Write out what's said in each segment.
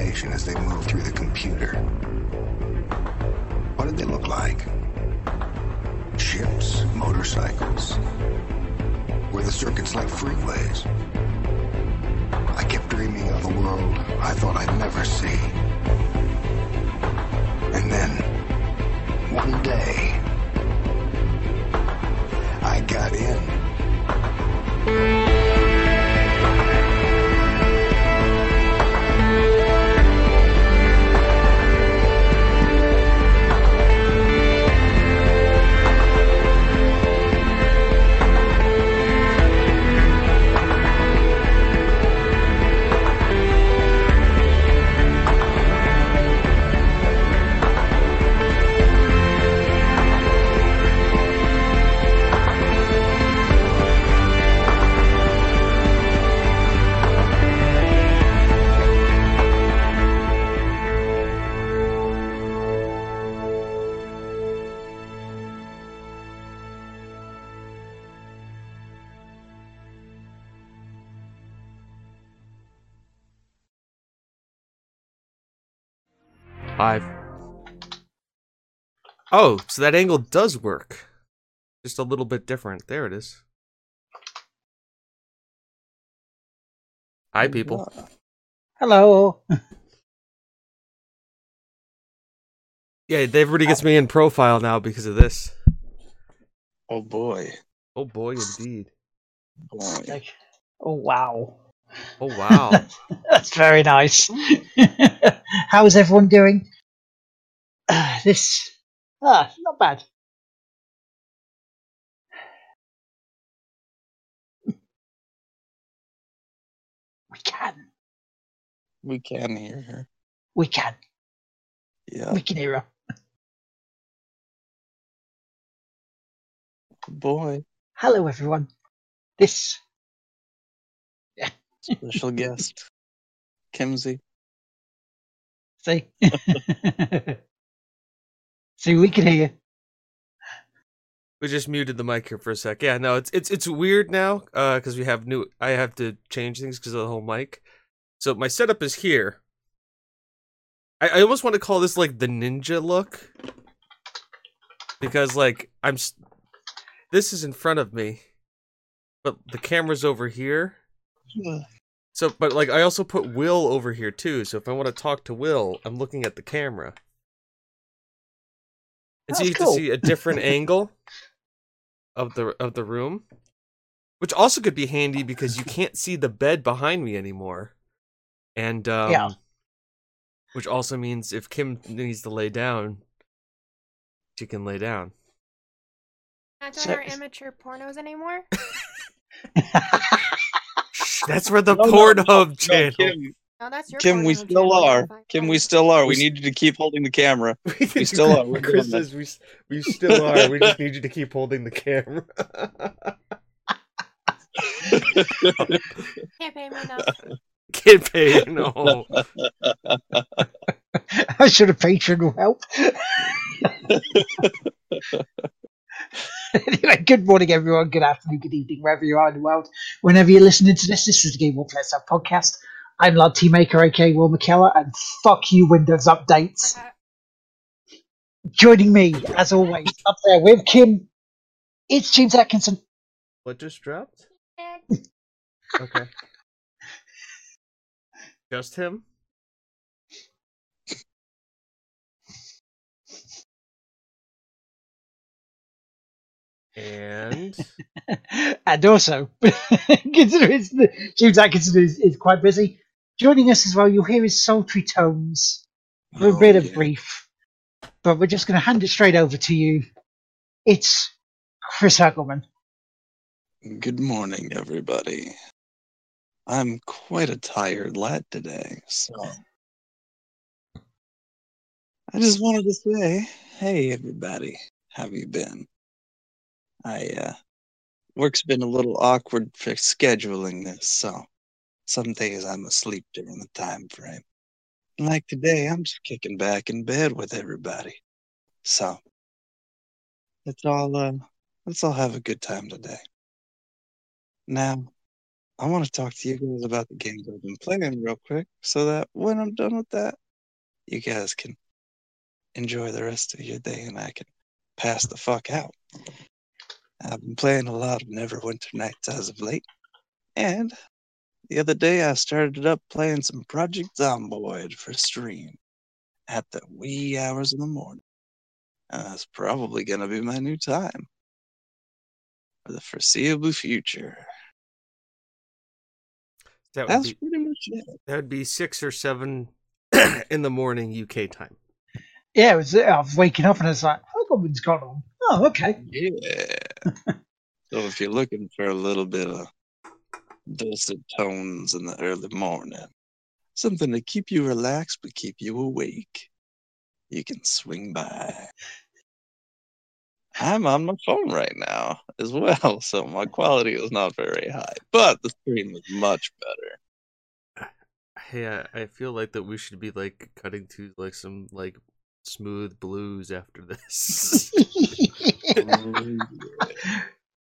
information as they moved through the computer. What did they look like? Ships, motorcycles. Were the circuits like freeways? I kept dreaming of a world I thought I'd never see. And then, one day, Oh, so that angle does work. Just a little bit different. There it is. Hi, people. Hello. Yeah, everybody gets me in profile now because of this. Oh boy. Oh boy, indeed. Boy. Oh wow. Oh wow. That's very nice. How is everyone doing? Uh, this ah, not bad. We can. We can hear her. We can. Yeah. We can hear her. Boy. Hello, everyone. This Special guest. Kimsey. see, see, we can hear you. we just muted the mic here for a sec. Yeah, no, it's it's it's weird now uh because we have new. I have to change things because of the whole mic. So my setup is here. I, I almost want to call this like the ninja look because like I'm. s- This is in front of me, but the camera's over here. So, but like I also put Will over here too. So if I want to talk to Will, I'm looking at the camera. And so That's you get cool. to see a different angle of the of the room, which also could be handy because you can't see the bed behind me anymore. And um, Yeah. which also means if Kim needs to lay down, she can lay down. Not So- our amateur pornos anymore. That's where the No, no, Pornhub no, channel. Kim, No, that's your. Kim, we still channel. are. Kim, we still are. We We- need you to keep holding the camera. we still are. We're Chris says we, we still are. We just need you to keep holding the camera. Can't pay me enough. Get paid. No. I should have patron will help. anyway, good morning, everyone. Good afternoon, good evening, wherever you are in the world. Whenever you're listening to this, this is the Game One Players Up podcast. I'm Lardteamaker, aka Will McKellar, and fuck you, Windows updates. Joining me, as always, up there with Kim, it's James Atkinson. What just dropped? Okay. Just him? And and also, considering James Atkinson is, is quite busy, joining us as well, you'll hear his sultry tones a Oh, bit of yeah. brief, but we're just going to hand it straight over to you. It's Chris Hurgleman. Good morning, everybody. I'm quite a tired lad today, so I just wanted to say, hey, everybody, how have you been? I uh, work's been a little awkward for scheduling this, so some days I'm asleep during the time frame. Like today, I'm just kicking back in bed with everybody. So let's all uh, let's all have a good time today. Now, I want to talk to you guys about the games I've been playing real quick so that when I'm done with that, you guys can enjoy the rest of your day and I can pass the fuck out. I've been playing a lot of Neverwinter Nights as of late. And the other day I started up playing some Project Zomboid for stream at the wee hours in the morning. And that's probably going to be my new time for the foreseeable future. That would That's be pretty much it. that would be six or seven in the morning UK time. Yeah, it was, I was waking up and it's like, oh, Hogwarts got on. Oh, okay. Yeah. so if you're looking for a little bit of dulcet tones in the early morning, something to keep you relaxed but keep you awake, you can swing by. I'm on my phone right now as well, so my quality is not very high, but the stream is much better. Yeah, I feel like that we should be like cutting to like some like smooth blues after this. Oh,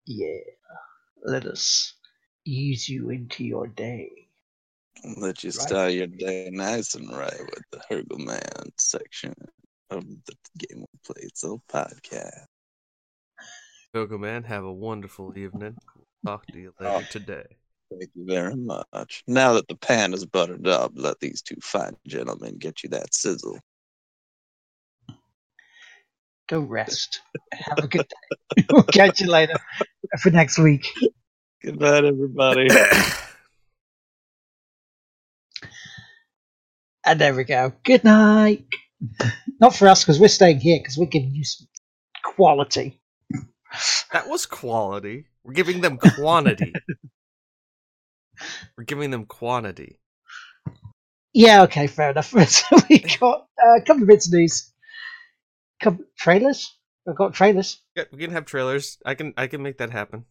yeah. Let us ease you into your day. Let you Right. start your day nice and right with the Hurgleman section of the Game of Play So podcast. Gogo man, have a wonderful evening. Talk to you later Oh. today. Thank you very much. Now that the pan is buttered up, let these two fine gentlemen get you that sizzle. Go rest. Have a good day. we'll catch you later for next week. Good night, everybody. And there we go. Good night. Not for us because we're staying here because we're giving you some quality. that was quality. We're giving them quantity. We're giving them quantity. Yeah, okay, fair enough. so we got uh, a couple of bits of news. Couple trailers. We've got trailers. Yeah, we can have trailers. I can I can make that happen.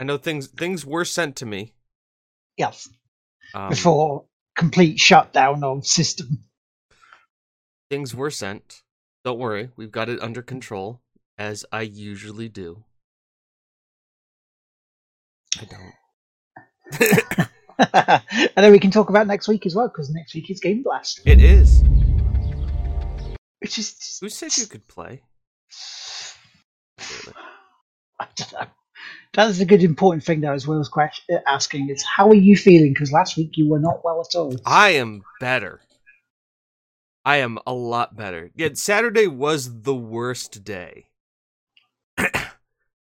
I know things things were sent to me. Yes. Um, before complete shutdown of system. things were sent. Don't worry, we've got it under control, as I usually do. I don't. and then we can talk about next week as well because next week is Game Blast, it is. which is just, Who said you could play? I don't know. That's a good important thing though, as well as question, asking is how are you feeling? Because last week you were not well at all. I am better. I am a lot better. Yeah, Saturday was the worst day.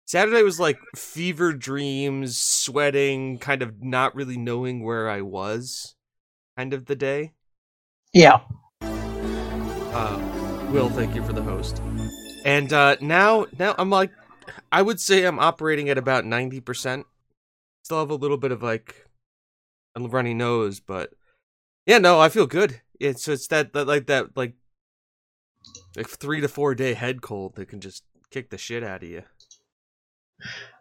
Saturday was like fever dreams, sweating, kind of not really knowing where I was, kind of the day. Yeah, Uh, Will, thank you for the host. And uh, now, now I'm like, I would say I'm operating at about ninety percent. Still have a little bit of like a runny nose, but yeah, no, I feel good. It's so it's that, that like that like like three to four day head cold that can just kick the shit out of you.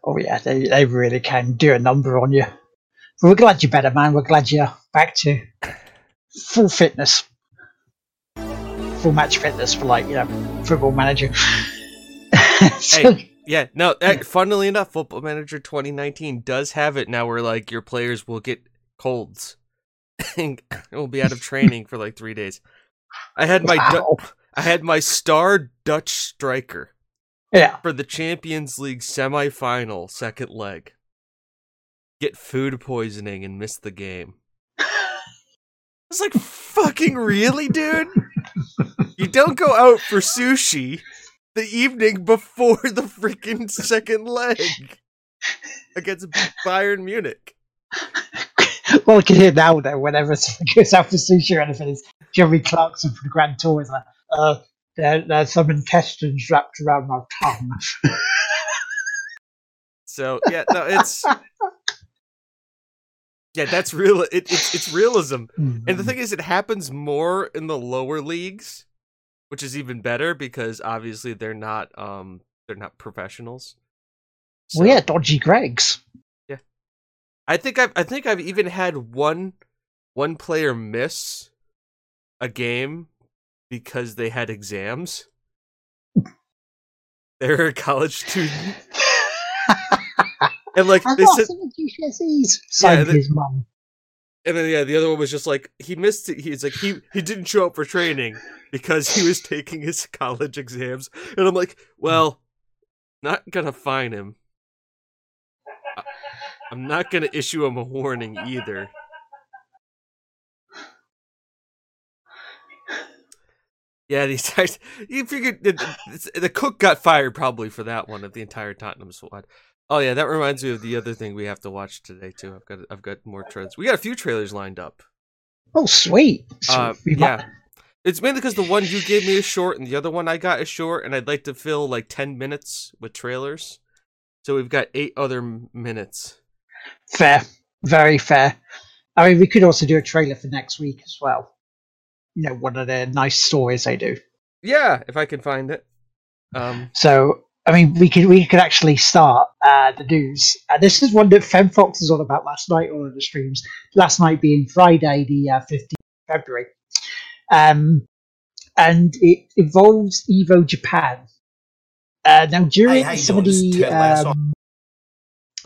oh yeah, they they really can do a number on you. But we're glad you're better, man. We're glad you're back to full fitness, full match fitness for like you know football manager. so, Hey. Yeah, no. eh, Funnily enough, Football Manager 2019 does have it now, where like your players will get colds and will be out of training for like three days. I had my Du- wow. I had my star Dutch striker yeah. for the Champions League semi-final second leg get food poisoning and miss the game. It's like, "Fucking really, dude? You don't go out for sushi the evening before the freaking second leg against Bayern Munich." well, I can hear now that whenever someone goes out for sushi or anything, it's Jeremy Clarkson from the Grand Tour is like, uh, there, there's some intestines wrapped around my tongue. So yeah, no, it's yeah, that's real. It, it's it's realism. And the thing is, it happens more in the lower leagues, which is even better because obviously they're not um they're not professionals. well, yeah, dodgy Gregs. Yeah, I think I've I think I've even had one one player miss a game because they had exams. They're a college student. And like I've they got said, GCSEs. Signed the- his mum. And then yeah, the other one was just like he missed it. He's like he he didn't show up for training because he was taking his college exams. And I'm like, well, not gonna fine him. I'm not gonna issue him a warning either. Yeah, these guys. You figured the, the cook got fired probably for that one of the entire Tottenham squad. Oh yeah, that reminds me of the other thing we have to watch today too. I've got I've got more trends. We got a few trailers lined up. Oh, sweet. Uh, yeah, it's mainly because the one you gave me is short and the other one I got is short, and I'd like to fill like ten minutes with trailers. So we've got eight other minutes. Fair. Very fair. I mean, we could also do a trailer for next week as well. You know, one of the nice stories they do. Yeah, if I can find it. Um, So, I mean, we could we could actually start uh, the news. Uh, this is one that FemFox was on about last night on the streams. Last night being Friday, the uh, 15th of February. Um, and it involves Evo Japan. Uh, now, during you some of? The um,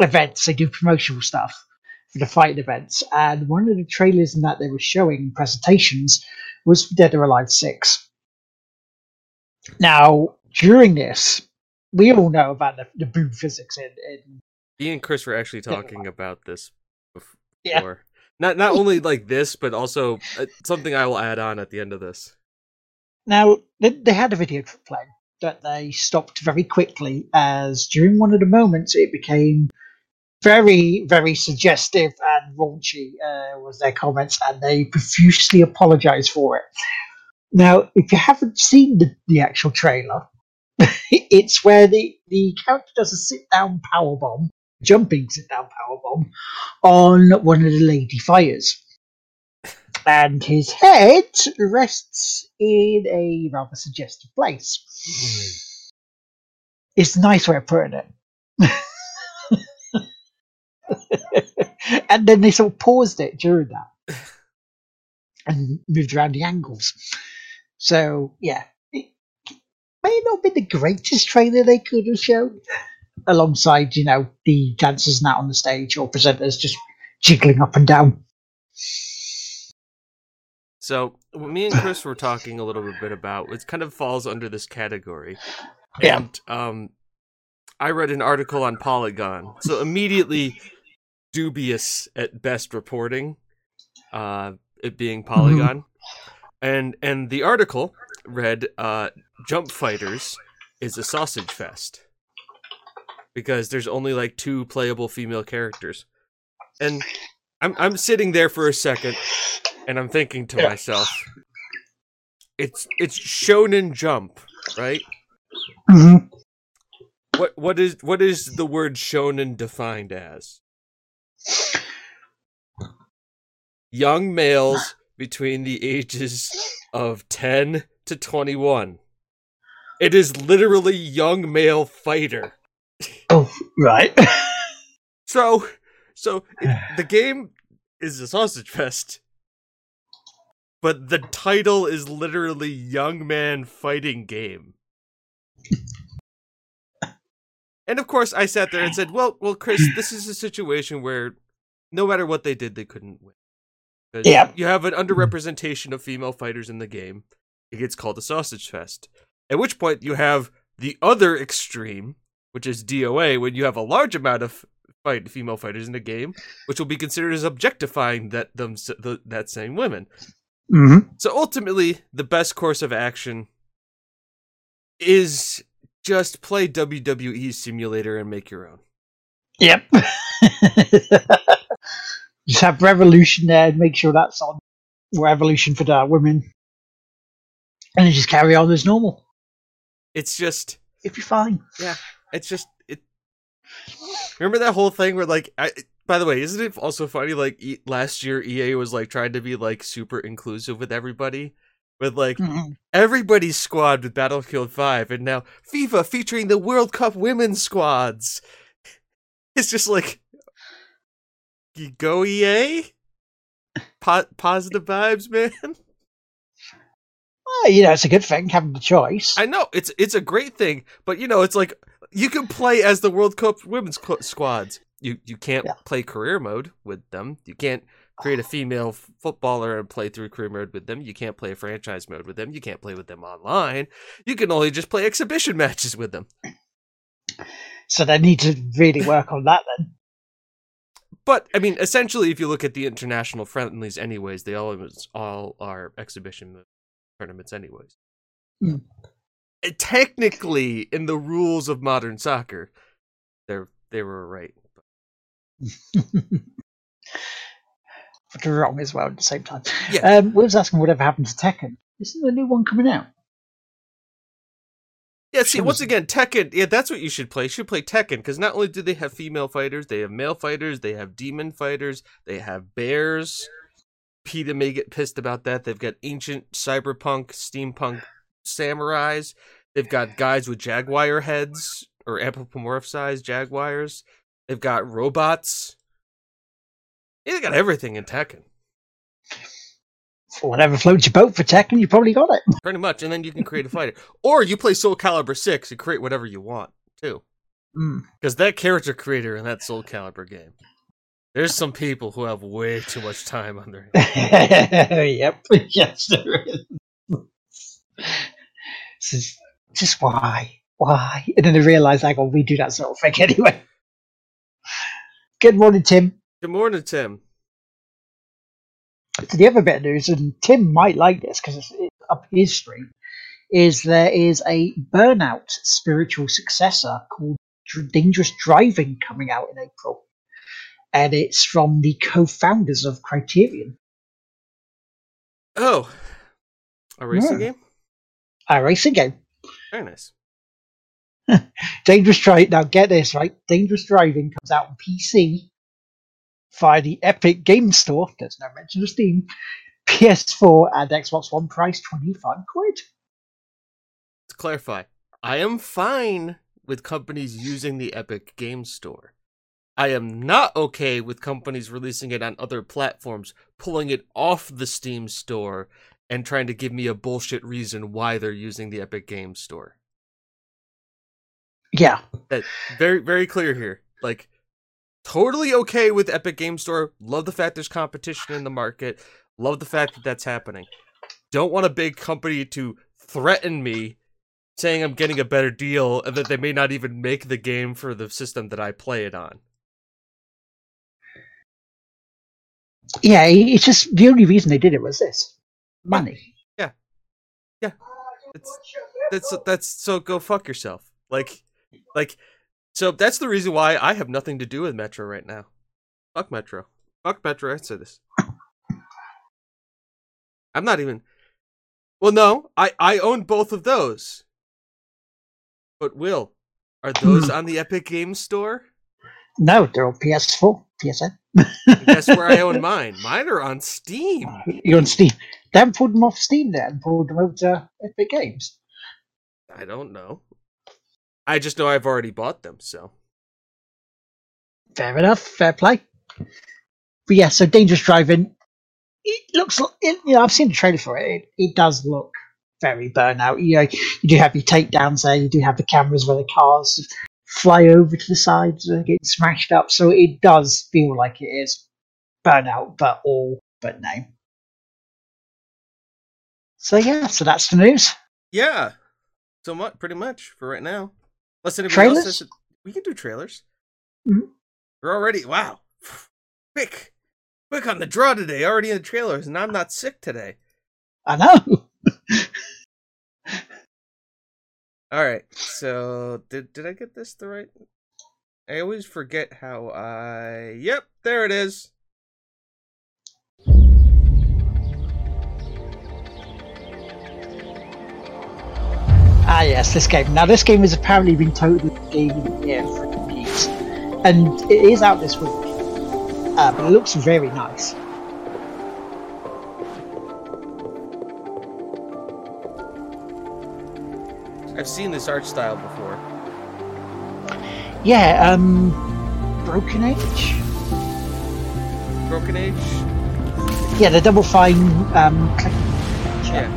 events, they do promotional stuff for the fighting events. And one of the trailers in that they were showing presentations was Dead or Alive 6. Now, during this, we all know about the, the boom physics in, in me and Chris were actually talking about this before. Yeah. Not not only like this, but also uh, something I will add on at the end of this. Now, they, they had a video playing that they stopped very quickly as during one of the moments it became very, very suggestive and raunchy, uh, was their comments, and they profusely apologized for it. Now, if you haven't seen the, the actual trailer, it's where the, the character does a sit down power bomb, jumping sit down power bomb, on one of the lady fighters and his head rests in a rather suggestive place. Hmm. It's a nice way of putting it. and then they sort of paused it during that and moved around the angles. So, yeah, may not be the greatest trailer they could have shown, alongside, you know, the dancers not on the stage or presenters just jiggling up and down. So me and Chris were talking a little bit about it. Kind of falls under this category. Yeah. And um, I read an article on Polygon, so immediately dubious at best reporting, uh, it being Polygon, and and the article read, uh, "Jump Fighters is a sausage fest." Because there's only like two playable female characters, and I'm I'm sitting there for a second, and I'm thinking to Yeah. myself, it's it's Shonen Jump, right? Mhm. What what is what is the word shonen defined as? Young males between the ages of 10 to 21. It is literally young male fighter. Oh, right. So so it- the game is a sausage fest. But the title is literally young man fighting game. And of course, I sat there and said, "Well, well, Chris, this is a situation where no matter what they did, they couldn't win." Yeah. you have an underrepresentation of female fighters in the game. It gets called a sausage fest. At which point, you have the other extreme, which is DOA, when you have a large amount of fight female fighters in the game, which will be considered as objectifying that them the, that same women. hmm So ultimately, the best course of action is just play WWE Simulator and make your own. Yep. Just have Revolution there and make sure that's on Revolution for the women. And then just carry on as normal. It's just, It'd be fine. Yeah, it's just, it. Remember that whole thing where, like, I. By the way, isn't it also funny? Like e- last year, EA was like trying to be like super inclusive with everybody, with like Mhm. everybody's squad with Battlefield 5 and now FIFA featuring the World Cup women's squads. It's just like you go EA? Po- positive vibes, man. You know, it's a good thing having the choice. I know it's it's a great thing, but you know, it's like you can play as the World Cup women's qu- squads. You you can't Yeah. play career mode with them. You can't create a female f- footballer and play through career mode with them. You can't play a franchise mode with them. You can't play with them online. You can only just play exhibition matches with them. So they need to really work on that then. But I mean, essentially, if you look at the international friendlies, anyways, they always all are exhibition mo- tournaments, anyways. Mm. Technically, in the rules of modern soccer, they're they were right. but wrong as well at the same time. Yeah. Um, we was asking whatever happened to Tekken. Isn't there a new one coming out? Yeah, see, once again, Tekken. Yeah, that's what you should play. You should play Tekken because not only do they have female fighters, they have male fighters, they have demon fighters, they have bears. PETA may get pissed about that. They've got ancient cyberpunk, steampunk samurais. They've got guys with jaguar heads or anthropomorphized jaguars. They've got robots. They got everything in Tekken, whatever floats your boat for Tekken, you probably got it. pretty much. And then you can create a fighter, or you play Soul Calibur Six and create whatever you want too. Mm. Because that character creator in that Soul Calibur game, there's some people who have way too much time on their hands. yep. Yes, there is. This is just why? Why? And then they realise, like, oh, we do that sort of thing anyway. Good morning, Tim. Good morning, Tim. So the other bit of news, and Tim might like this because it's it's up his stream, is there is a Burnout spiritual successor called Dangerous Driving coming out in April. And it's from the co founders of Criterion. Oh, a racing Yeah. game? A racing game. Very nice. Dangerous Driving. Now, get this right. Dangerous Driving comes out on PC via the Epic Game Store. There's no mention of Steam. PS4 and Xbox One price 25 quid. To clarify, I am fine with companies using the Epic Game Store. I am not okay with companies releasing it on other platforms, pulling it off the Steam store, and trying to give me a bullshit reason why they're using the Epic Games Store. Yeah. that very very clear here. Like totally okay with epic game store. Love the fact there's competition in the market. Love the fact that that's happening. Don't want a big company to threaten me saying i'm getting a better deal and that they may not even make the game for the system that i play it on Yeah, it's just the only reason they did it was this. Money. Yeah, yeah. It's that's that's so go fuck yourself. Like like so that's the reason why i have nothing to do with metro right now. Fuck metro. Fuck metro I say this. I'm not even well no i i own both of those. But will are those on the epic games store? No, they're on PS4, PSN. guess where i own mine mine are on steam You're on Steam. They haven't pulled them off Steam yet and pulled them over to Epic Games. i don't know i just know i've already bought them so Fair enough, fair play. But yeah, so Dangerous Driving. It looks, li- it, you know, I've seen the trailer for it. it. It does look very burnout. You know, you do have your takedowns there. You do have the cameras where the cars fly over to the sides and get smashed up. So it does feel like it is burnout, but all but name. So yeah, so that's the news. Yeah. So much, pretty much for right now. Unless anybody Trailers? else we can do trailers. Mhm. We're already wow, quick, quick on the draw today. Already in the trailers, and I'm not sick today. I know. All right. So did did I get this the right? I always forget how I. Yep, there it is. Ah, yes, this game. Now, this game has apparently been totally game of the year for reviews, and it is out this week. Uh, but it looks very nice. I've seen this art style before. Yeah, um, Broken Age. Broken Age. Yeah, the Double Fine. Um, click- Yeah.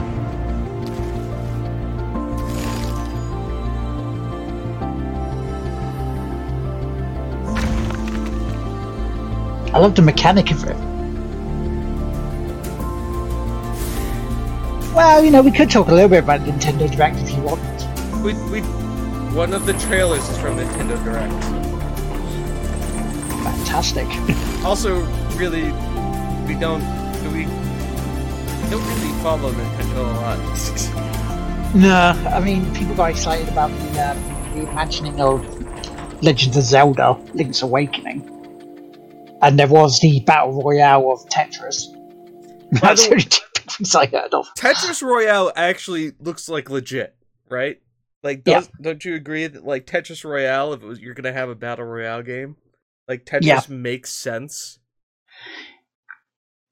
I love the mechanic of it. Well, you know, we could talk a little bit about Nintendo Direct if you want. We we one of the trailers is from Nintendo Direct. Fantastic. Also, really, we don't do we don't really follow Nintendo a lot. no, I mean, people got excited about the um, reimagining of Legends of Zelda: Link's Awakening, and there was the battle royale of Tetris. That's the- the only two things I heard of. Tetris Royale actually looks like legit, right? Like, Yeah. don't you agree that like Tetris Royale, if it was, you're gonna have a battle royale game, like Tetris Yeah. makes sense.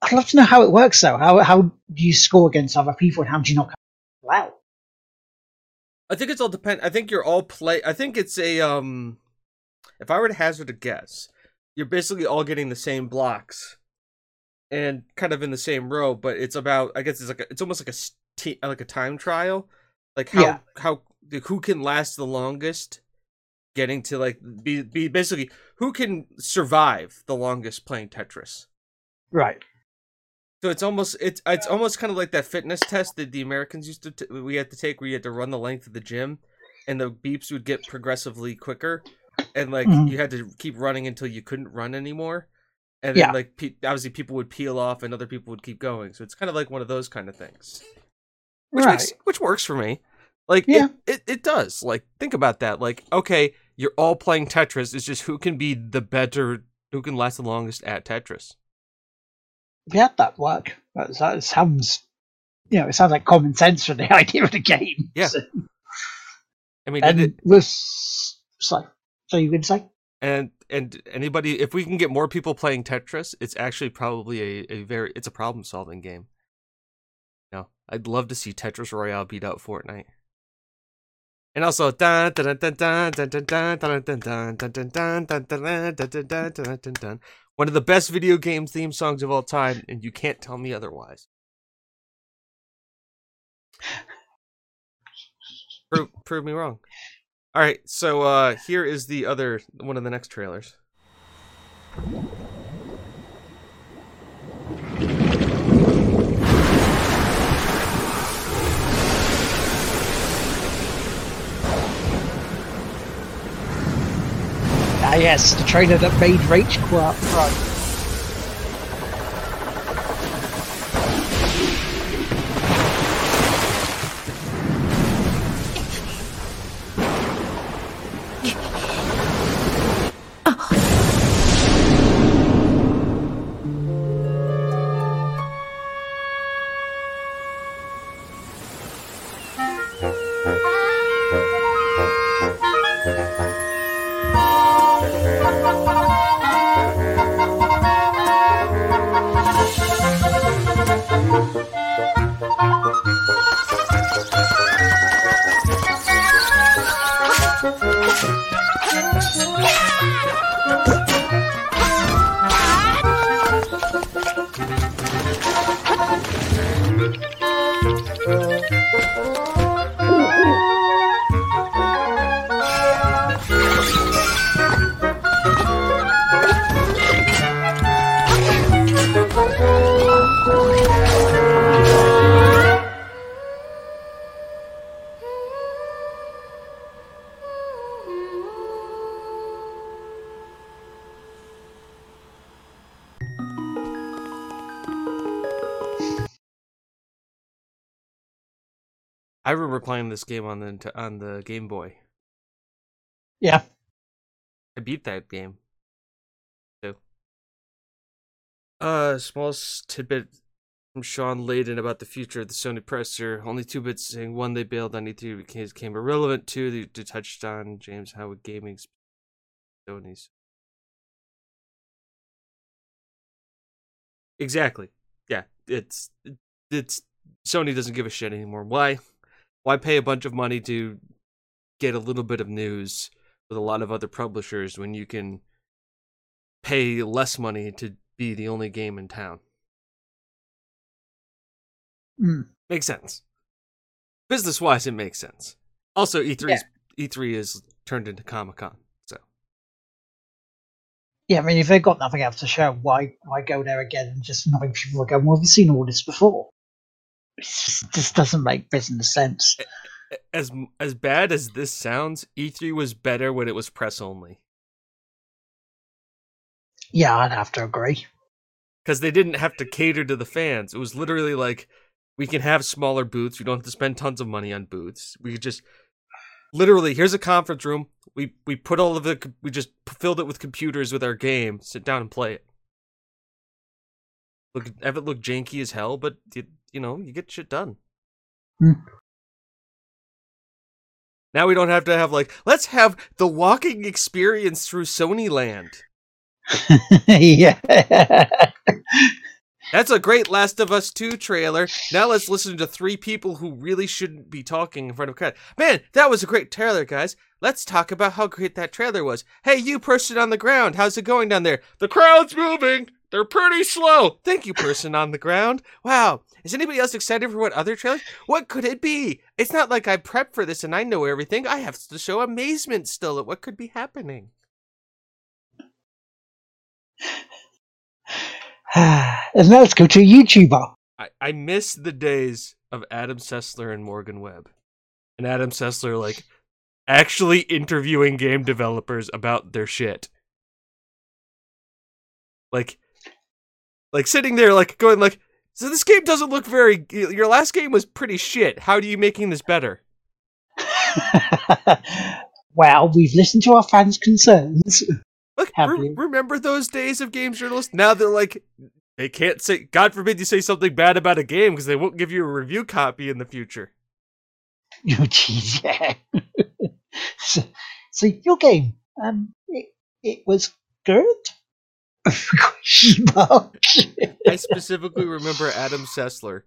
I'd love to know how it works though. How how do you score against other people, and how do you not come out? I think it's all depend. I think you're all play. I think it's a um. If I were to hazard a guess, you're basically all getting the same blocks, and kind of in the same row. But it's about. I guess it's like a, it's almost like a like a time trial, like how Yeah. how like, who can last the longest, getting to like be be basically who can survive the longest playing Tetris. Right. So it's almost it's it's almost kind of like that fitness test that the Americans used to t- we had to take where you had to run the length of the gym, and the beeps would get progressively quicker, and like Mhm. you had to keep running until you couldn't run anymore, and then Yeah. like pe- obviously people would peel off and other people would keep going. So it's kind of like one of those kind of things, which right. makes which works for me. Like Yeah. it, it it does. Like think about that. Like okay, you're all playing Tetris. It's just who can be the better, who can last the longest at Tetris. We had that work, that, that sounds, you know, it sounds like common sense for the idea of the game. Yeah. So, I mean, and it, with so, so you would say, and and anybody if we can get more people playing tetris it's actually probably a, a very it's a problem solving game no i'd love to see tetris royale beat out fortnite and also, one of the best video game theme songs of all time, and you can't tell me otherwise. Pro- prove me wrong. All right, so uh, here is the other one of the next trailers. Yes, the trailer that made Rage cry. cry. Remember playing this game on the on the Game Boy. Yeah. I beat that game. Too. Uh, small tidbit from Shawn Layden about the future of the Sony presser. Only two bits saying one they bailed on E3 became, became irrelevant. Two they, they touched on James Howard Gaming's Sony's. Exactly. Yeah, it's it's Sony doesn't give a shit anymore. Why? Why pay a bunch of money to get a little bit of news with a lot of other publishers when you can pay less money to be the only game in town? Mm. Makes sense. Business wise, it makes sense. Also, E3 is E3 is turned into Comic Con, so Yeah, I mean, if they've got nothing else to show, why why go there again and just annoying people again? Well, we've seen all this before. It just, doesn't make business sense. As as bad as this sounds, E3 was better when it was press only Yeah, I'd have to agree. because they didn't have to cater to the fans. It was literally like we can have smaller booths. We don't have to spend tons of money on booths. We could just literally here's a conference room. We we put all of the we just filled it with computers with our game. Sit down and play it. Look, have it look janky as hell, but you, you know you get shit done. Hmm. Now we don't have to have like let's have the walking experience through Sony Land. yeah. That's a great Last of Us 2 trailer. Now let's listen to three people who really shouldn't be talking in front of a crowd. Man, that was a great trailer, guys. Let's talk about how great that trailer was. Hey, you person on the ground, how's it going down there? The crowd's moving. They're pretty slow. Thank you, person on the ground. Wow. Is anybody else excited for what other trailers? What could it be? It's not like I prepped for this and I know everything. I have to show amazement still at what could be happening. and now let's go to a YouTuber. I, I miss the days of Adam Sessler and Morgan Webb. And Adam Sessler, like, actually interviewing game developers about their shit. Like, like sitting there, like, going, like, so this game doesn't look very. Your last game was pretty shit. How are you making this better? well, we've listened to our fans' concerns. Look, re- remember those days of games journalists? Now they're like, they can't say, God forbid you say something bad about a game because they won't give you a review copy in the future. Oh, jeez, yeah. so, so your game, um, it, it was good. I specifically remember Adam Sessler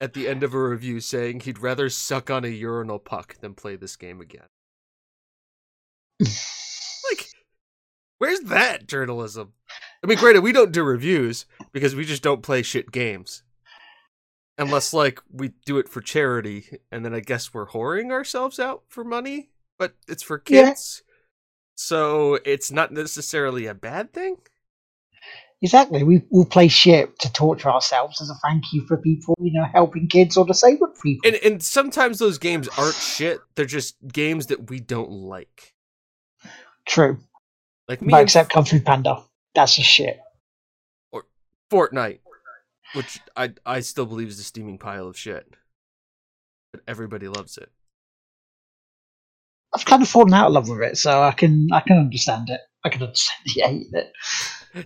at the end of a review saying he'd rather suck on a urinal puck than play this game again. like, where's that journalism? I mean, granted, we don't do reviews because we just don't play shit games. Unless, like, we do it for charity, and then I guess we're whoring ourselves out for money, but it's for Yeah. kids. So it's not necessarily a bad thing. Exactly. We will play shit to torture ourselves as a thank you for people, you know, helping kids or disabled people. And and sometimes those games aren't shit. They're just games that we don't like. True. Like me But except Kung Fu Panda. That's a shit. Or Fortnite, which I I still believe is a steaming pile of shit. But everybody loves it. I've kind of fallen out of love with it, so I can I can understand it. I can understand the hate it.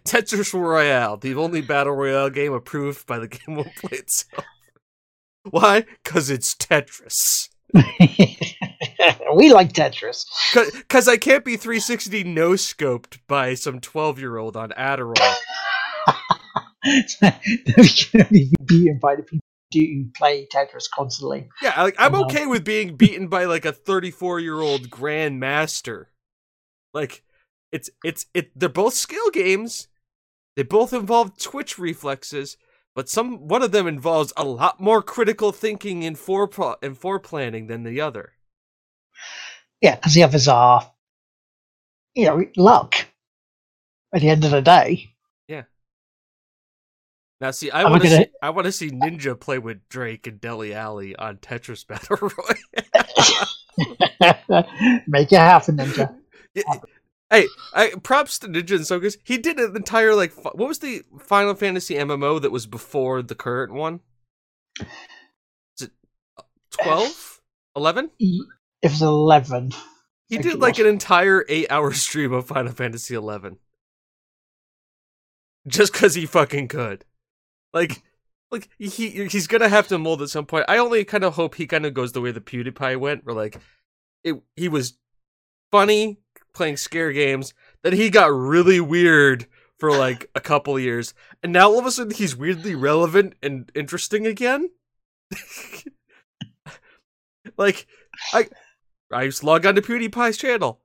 Tetris Royale, the only battle royale game approved by the Game Won't Play itself. Why? Because it's Tetris. we like Tetris. Because I can't be 360 no scoped by some 12 year old on Adderall. we can only be invited by people who do play Tetris constantly. Yeah, like I'm Oh, okay with being beaten by like a 34 year old grandmaster. Like it's it's it. They're both skill games. They both involve twitch reflexes, but some one of them involves a lot more critical thinking and fore and planning than the other. Yeah, because the others are, you know, luck. At the end of the day, Yeah. Now, see, I want to gonna- see I want to see Ninja play with Drake and Dele Alli on Tetris Battle Royale. make it happen, Ninja. Yeah, Hey, I, props to Ninja and. He did an entire like fi- what was the Final Fantasy MMO that was before the current one? Is it uh, 12? 11? It was eleven. He did like an entire 8-hour stream of Final Fantasy 11. Just cuz he fucking could. Like like he he's going to have to mold at some point. I only kind of hope he kind of goes the way the PewDiePie went where like it he was funny playing scare games. that he got really weird for like a couple years, and now all of a sudden he's weirdly relevant and interesting again. like, I I just log on to PewDiePie's channel.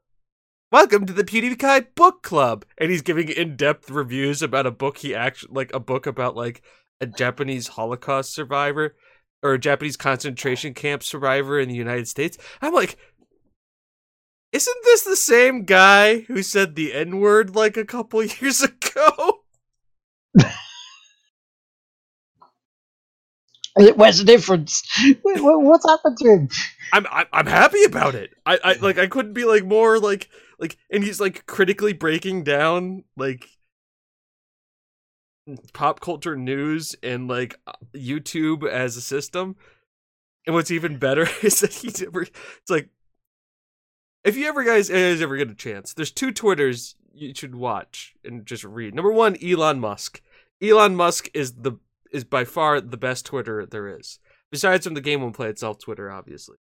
Welcome to the PewDiePie Book Club, and he's giving in-depth reviews about a book he actually like a book about like a Japanese Holocaust survivor or a Japanese concentration camp survivor in the United States. I'm like, Isn't this the same guy who said the N word like a couple years ago? Where's the difference? What's happened to him? I'm I'm, I'm happy about it. I, I like I couldn't be like more like like and he's like critically breaking down like pop culture news and like YouTube as a system. And what's even better is that he's ever it's like if you ever guys, eh, guys ever get a chance, there's two Twitters you should watch and just read. Number one, Elon Musk. Elon Musk is the is by far the best Twitter there is. Besides from the game won't play itself, Twitter, obviously.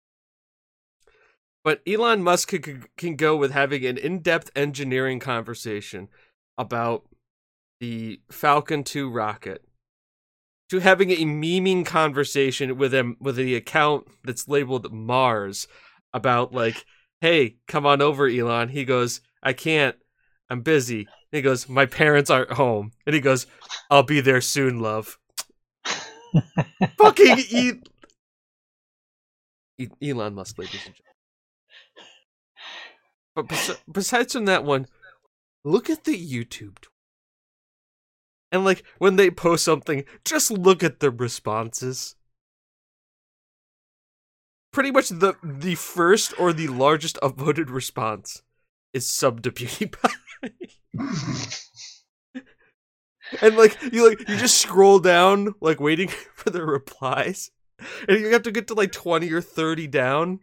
But Elon Musk can, can go with having an in-depth engineering conversation about the Falcon 2 rocket to having a memeing conversation with him with the account that's labeled Mars about like, hey, come on over, Elon. He goes, I can't. I'm busy. And he goes, my parents aren't home. And he goes, I'll be there soon, love. Fucking e- E- Elon Musk, ladies and gentlemen. But bes- besides from that one, look at the YouTube. tw- And like when they post something, just look at the responses. Pretty much the the first or the largest upvoted response is sub to PewDiePie. and like you like you just scroll down like waiting for the replies and you have to get to like 20 or 30 down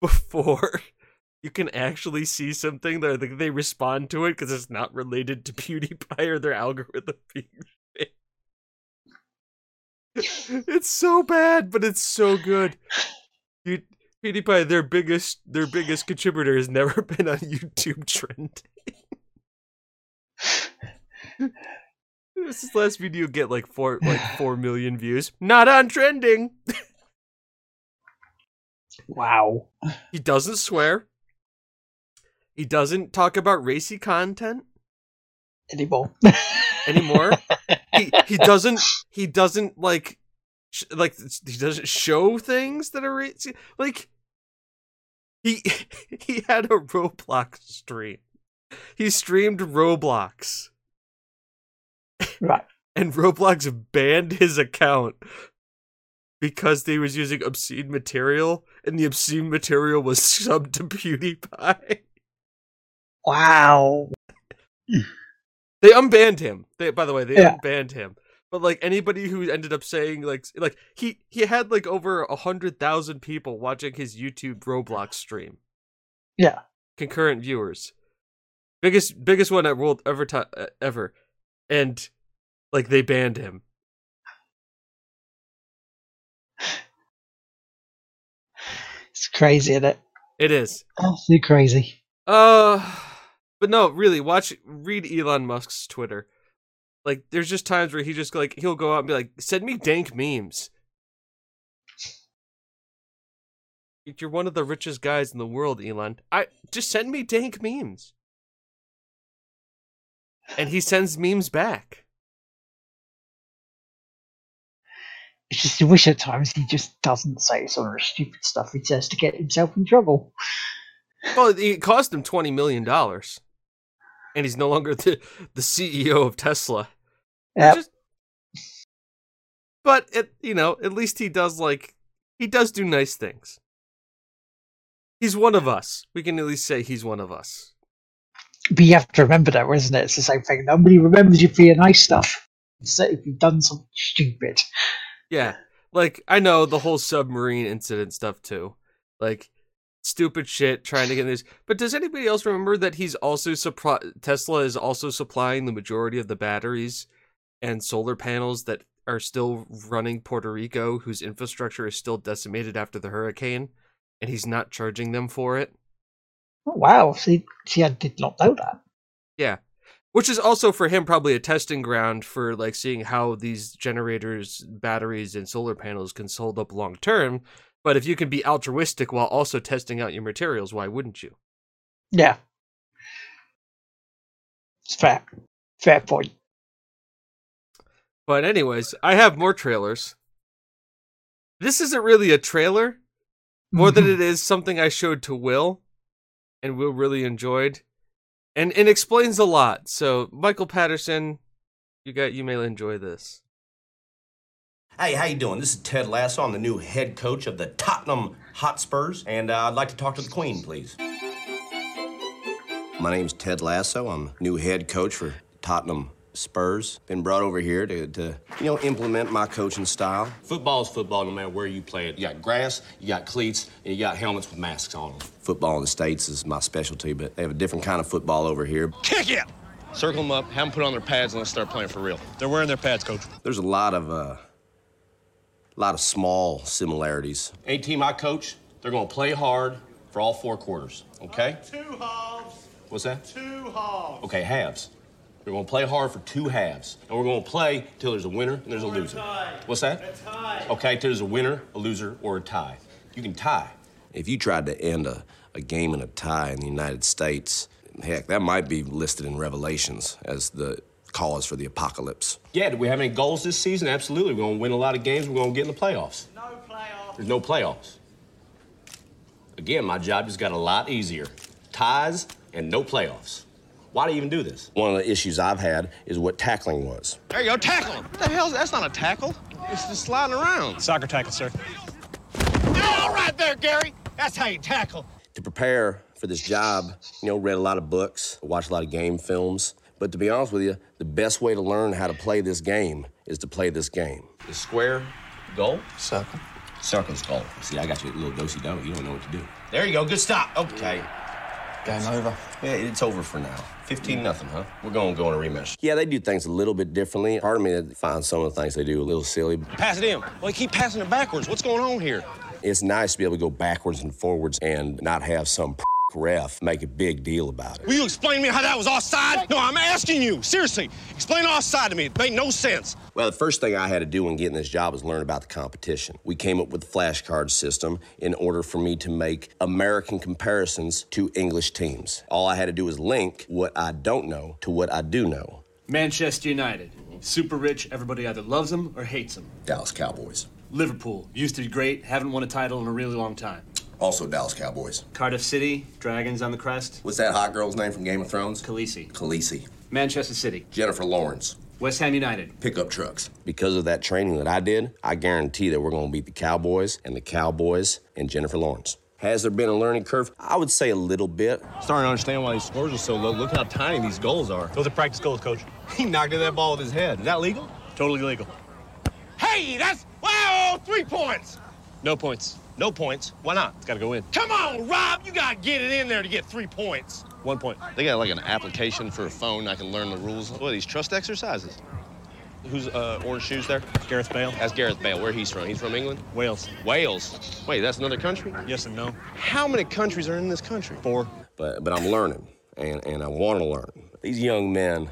before you can actually see something that like, they respond to it because it's not related to PewDiePie or their algorithm being it's so bad, but it's so good. You, PewDiePie, their biggest their biggest contributor has never been on YouTube trending. This last video get like four like four million views. Not on trending. Wow. He doesn't swear. He doesn't talk about racy content Anymore. anymore. he he doesn't he doesn't like sh- like he doesn't show things that are racy. Like he he had a Roblox stream. He streamed Roblox. right. and Roblox banned his account because they was using obscene material, and the obscene material was subbed to PewDiePie. Wow. They unbanned him. They, by the way, they Yeah. unbanned him. But like anybody who ended up saying like like he he had like over a hundred thousand people watching his YouTube Roblox stream, Yeah. concurrent viewers, biggest biggest one at world ever uh, ever, and like they banned him. It's crazy, isn't it? It is. Absolutely crazy. Uh, but no, really, watch, read Elon Musk's Twitter. Like, there's just times where he just like he'll go out and be like, "Send me dank memes." You're one of the richest guys in the world, Elon. I just send me dank memes, and he sends memes back. It's just wish at times he just doesn't say some of the stupid stuff he says to get himself in trouble. Well, it cost him twenty million dollars, and he's no longer the the CEO of Tesla. Yep. Just- but it, you know, at least he does like he does do nice things. He's one of us. We can at least say he's one of us. But you have to remember that, isn't it? It's the same thing. Nobody remembers you for your nice stuff. So if you've done something stupid. Yeah, like I know the whole submarine incident stuff too. Like stupid shit trying to get this. But does anybody else remember that he's also supply Tesla is also supplying the majority of the batteries and solar panels that are still running Puerto Rico, whose infrastructure is still decimated after the hurricane, and he's not charging them for it. Oh, wow. See, see, I did not know that. Yeah. Which is also for him probably a testing ground for like seeing how these generators, batteries, and solar panels can hold up long term. But if you can be altruistic while also testing out your materials, why wouldn't you? Yeah. It's fair. Fair point. But anyways, I have more trailers. This isn't really a trailer, more than it is something I showed to Will. and Will really enjoyed, and and explains a lot. So Michael Patterson, you got you may enjoy this. Hey, how you doing? This is Ted Lasso. I'm the new head coach of the Tottenham Hotspurs, and uh, I'd like to talk to the Queen, please. My name's Ted Lasso. I'm new head coach for Tottenham Spurs. Been brought over here to, to, you know, implement my coaching style. Football's football no matter where you play it. You got grass, you got cleats, and you got helmets with masks on them. Football in the States is my specialty, but they have a different kind of football over here. Kick it! Circle them up, have them put on their pads, and let's start playing for real. They're wearing their pads, coach. There's a lot of, uh, a lot of small similarities. A team I coach, they're going to play hard for all four quarters, okay? Two halves. What's that? Two halves. Okay, halves. We're going to play hard for two halves. And we're going to play till there's a winner and there's a Or a loser. tie. What's that? A tie. Okay, till there's a winner, a loser, or a tie. You can tie. If you tried to end a, a game in a tie in the United States, heck, that might be listed in Revelations as the cause for the apocalypse. Yeah, do we have any goals this season? Absolutely. We're going to win a lot of games. We're going to get in the playoffs. No playoffs. There's no playoffs. Again, my job just got a lot easier. Ties and no playoffs. Why do you even do this? One of the issues I've had is what tackling was. There you go, tackle. What the hell? That's not a tackle. It's just sliding around. Soccer tackle, sir. All right there, Gary. That's how you tackle. To prepare for this job, you know, read a lot of books, watched a lot of game films. But to be honest with you, the best way to learn how to play this game is to play this game. The square goal? Circle. Circle's goal. See, I got you a little dosey do. You don't know what to do. There you go. Good stop. Okay. Game over. Yeah, it's over for now. 15 nothing, huh? We're going to go on a rematch. Yeah, they do things a little bit differently. Part of me finds some of the things they do a little silly. Pass it in. Well, you keep passing it backwards. What's going on here? It's nice to be able to go backwards and forwards and not have some ref make a big deal about it. Will you explain to me how that was offside? No, I'm asking you. Seriously, explain offside to me. It made no sense. Well, the first thing I had to do when getting this job was learn about the competition. We came up with the flashcard system in order for me to make American comparisons to English teams. All I had to do was link what I don't know to what I do know. Manchester United. Super rich, everybody either loves them or hates them. Dallas Cowboys. Liverpool. Used to be great, haven't won a title in a really long time. Also Dallas Cowboys. Cardiff City, Dragons on the crest. What's that hot girl's name from Game of Thrones? Khaleesi. Khaleesi. Manchester City. Jennifer Lawrence. West Ham United. Pickup trucks. Because of that training that I did, I guarantee that we're going to beat the Cowboys and the Cowboys and Jennifer Lawrence. Has there been a learning curve? I would say a little bit. Starting to understand why these scores are so low. Look how tiny these goals are. Those are practice goals, coach. He knocked in that ball with his head. Is that legal? Totally legal. Hey, that's wow, three points. No points. No points. Why not? It's got to go in. Come on, Rob. You gotta get it in there to get three points. One point. They got like an application for a phone. I can learn the rules. What are these trust exercises? Who's uh, orange shoes there? Gareth Bale. That's Gareth Bale. Where he's from? He's from England. Wales. Wales. Wait, that's another country. Yes and no. How many countries are in this country? Four. But, but I'm learning, and, and I want to learn. These young men,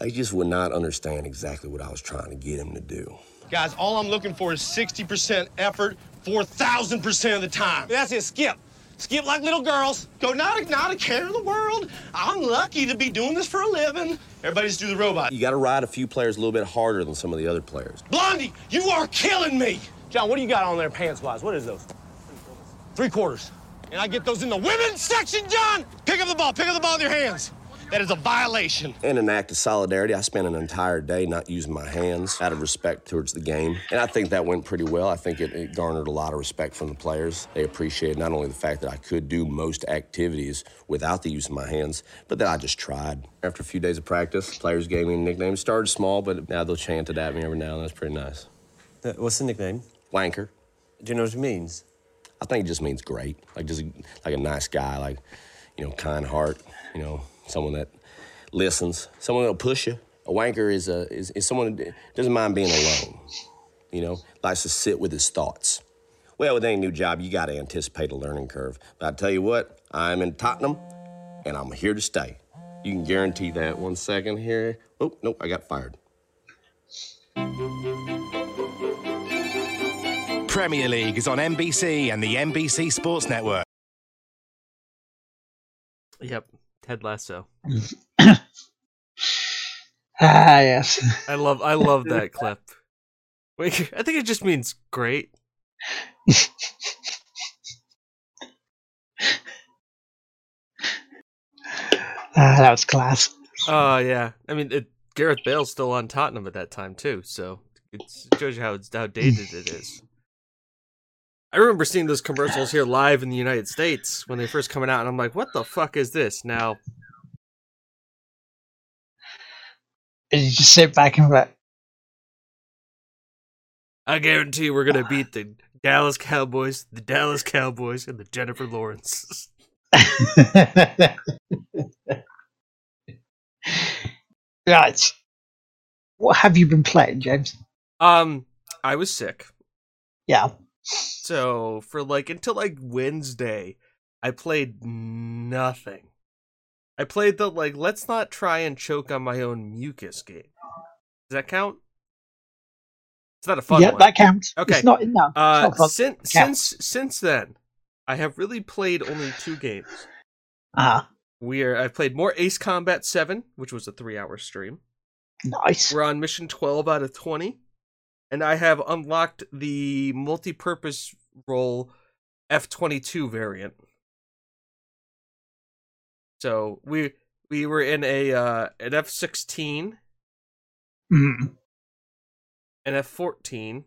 they just would not understand exactly what I was trying to get them to do. Guys, all I'm looking for is 60% effort, 4,000% of the time. That's it. Skip. Skip like little girls. Go, not a, not a care in the world. I'm lucky to be doing this for a living. Everybody just do the robot. You got to ride a few players a little bit harder than some of the other players. Blondie, you are killing me. John, what do you got on there pants-wise? What is those? Three quarters. And I get those in the women's section, John. Pick up the ball. Pick up the ball with your hands. That is a violation. In an act of solidarity, I spent an entire day not using my hands out of respect towards the game. And I think that went pretty well. I think it, it garnered a lot of respect from the players. They appreciated not only the fact that I could do most activities without the use of my hands, but that I just tried. After a few days of practice, players gave me a nickname. It started small, but now they'll chant it at me every now and then. That's pretty nice. Uh, What's the nickname? Wanker. Do you know what it means? I think it just means great. Like just like a nice guy, like, you know, kind heart, you know, someone that listens, someone that'll push you. A wanker is a is, is someone that doesn't mind being alone. You know, likes to sit with his thoughts. Well, with any new job, you got to anticipate a learning curve. But I tell you what, I'm in Tottenham, and I'm here to stay. You can guarantee that. One second here. Oh, nope, I got fired. Premier League is on NBC and the NBC Sports Network. Yep, Ted Lasso. ah yes. I love I love that clip. Wait, I think it just means great. Ah, that was class. Oh uh, yeah, I mean it, Gareth Bale's still on Tottenham at that time too, so it shows you how how dated it is. I remember seeing those commercials here live in the United States when they first coming out, and I'm like, "What the fuck is this?" Now, And you just sit back and like, I guarantee we're gonna beat the Dallas Cowboys, the Dallas Cowboys, and the Jennifer Lawrence. right. What have you been playing, James? Um, I was sick, Yeah. So for like until like Wednesday, I played nothing. I played the like let's not try and choke on my own mucus game. Does that count? It's not a fun yeah, one. that counts. Okay. It's not, no, it's Uh, not since since since then, I have really played only two games. Ah, We are I've played more Ace Combat Seven, which was a three-hour stream. nice. We're on mission twelve out of twenty, and I have unlocked the multi-purpose role F twenty-two variant. So we we were in a uh, an F sixteen, Mm. an F fourteen,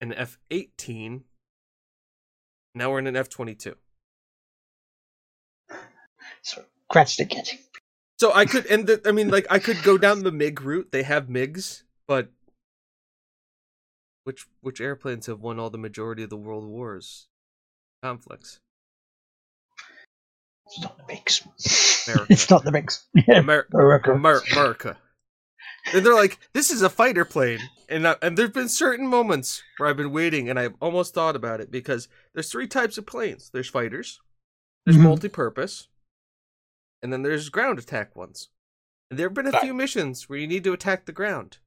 an F eighteen. Now we're in an F twenty two. So, congrats to getting. So I could, and the, I mean, like I could go down the MiG route. They have MiGs, but which which airplanes have won all the majority of the world wars conflicts? It's not the MiGs. America. it's not the MiGs. Amer- America. Amer- America. And they're like, this is a fighter plane, and I, and there've been certain moments where I've been waiting, and I've almost thought about it because there's three types of planes. There's fighters, there's Mhm. multi-purpose, and then there's ground attack ones. And there have been a few missions where you need to attack the ground.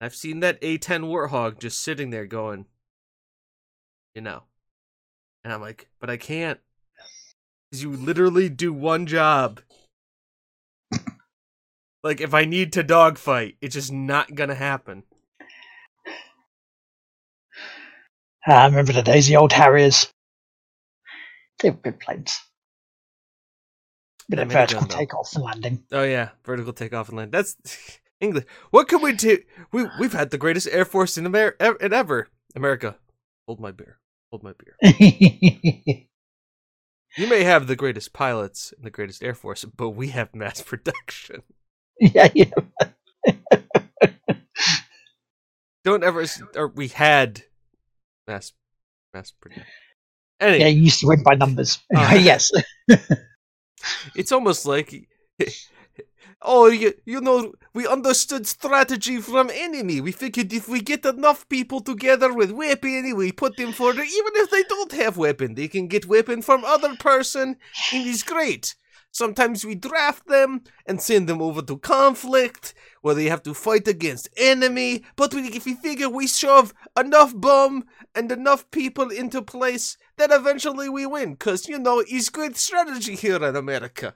I've seen that A10 Warthog just sitting there going, you know, and I'm like, but I can't, because you literally do one job. Like if I need to dogfight, it's just not gonna happen. Ah, I remember the days, the old Harriers. They were good planes. I of vertical takeoff and landing. Oh yeah, vertical takeoff and land. That's English. What can we do? We we've had the greatest air force in America in ever. America, hold my beer. Hold my beer. You may have the greatest pilots and the greatest air force, but we have mass production. yeah, yeah. Don't ever. Or we had mass mass production. Anyway, Yeah, you used to win by numbers. Oh. yes. it's almost like oh you, you know we understood strategy from enemy. We figured if we get enough people together with weapon we put them for even if they don't have weapon they can get weapon from other person and it's great. Sometimes we draft them and send them over to conflict where they have to fight against enemy. But we, if we figure we shove enough bomb and enough people into place then eventually we win because you know it's good strategy here in america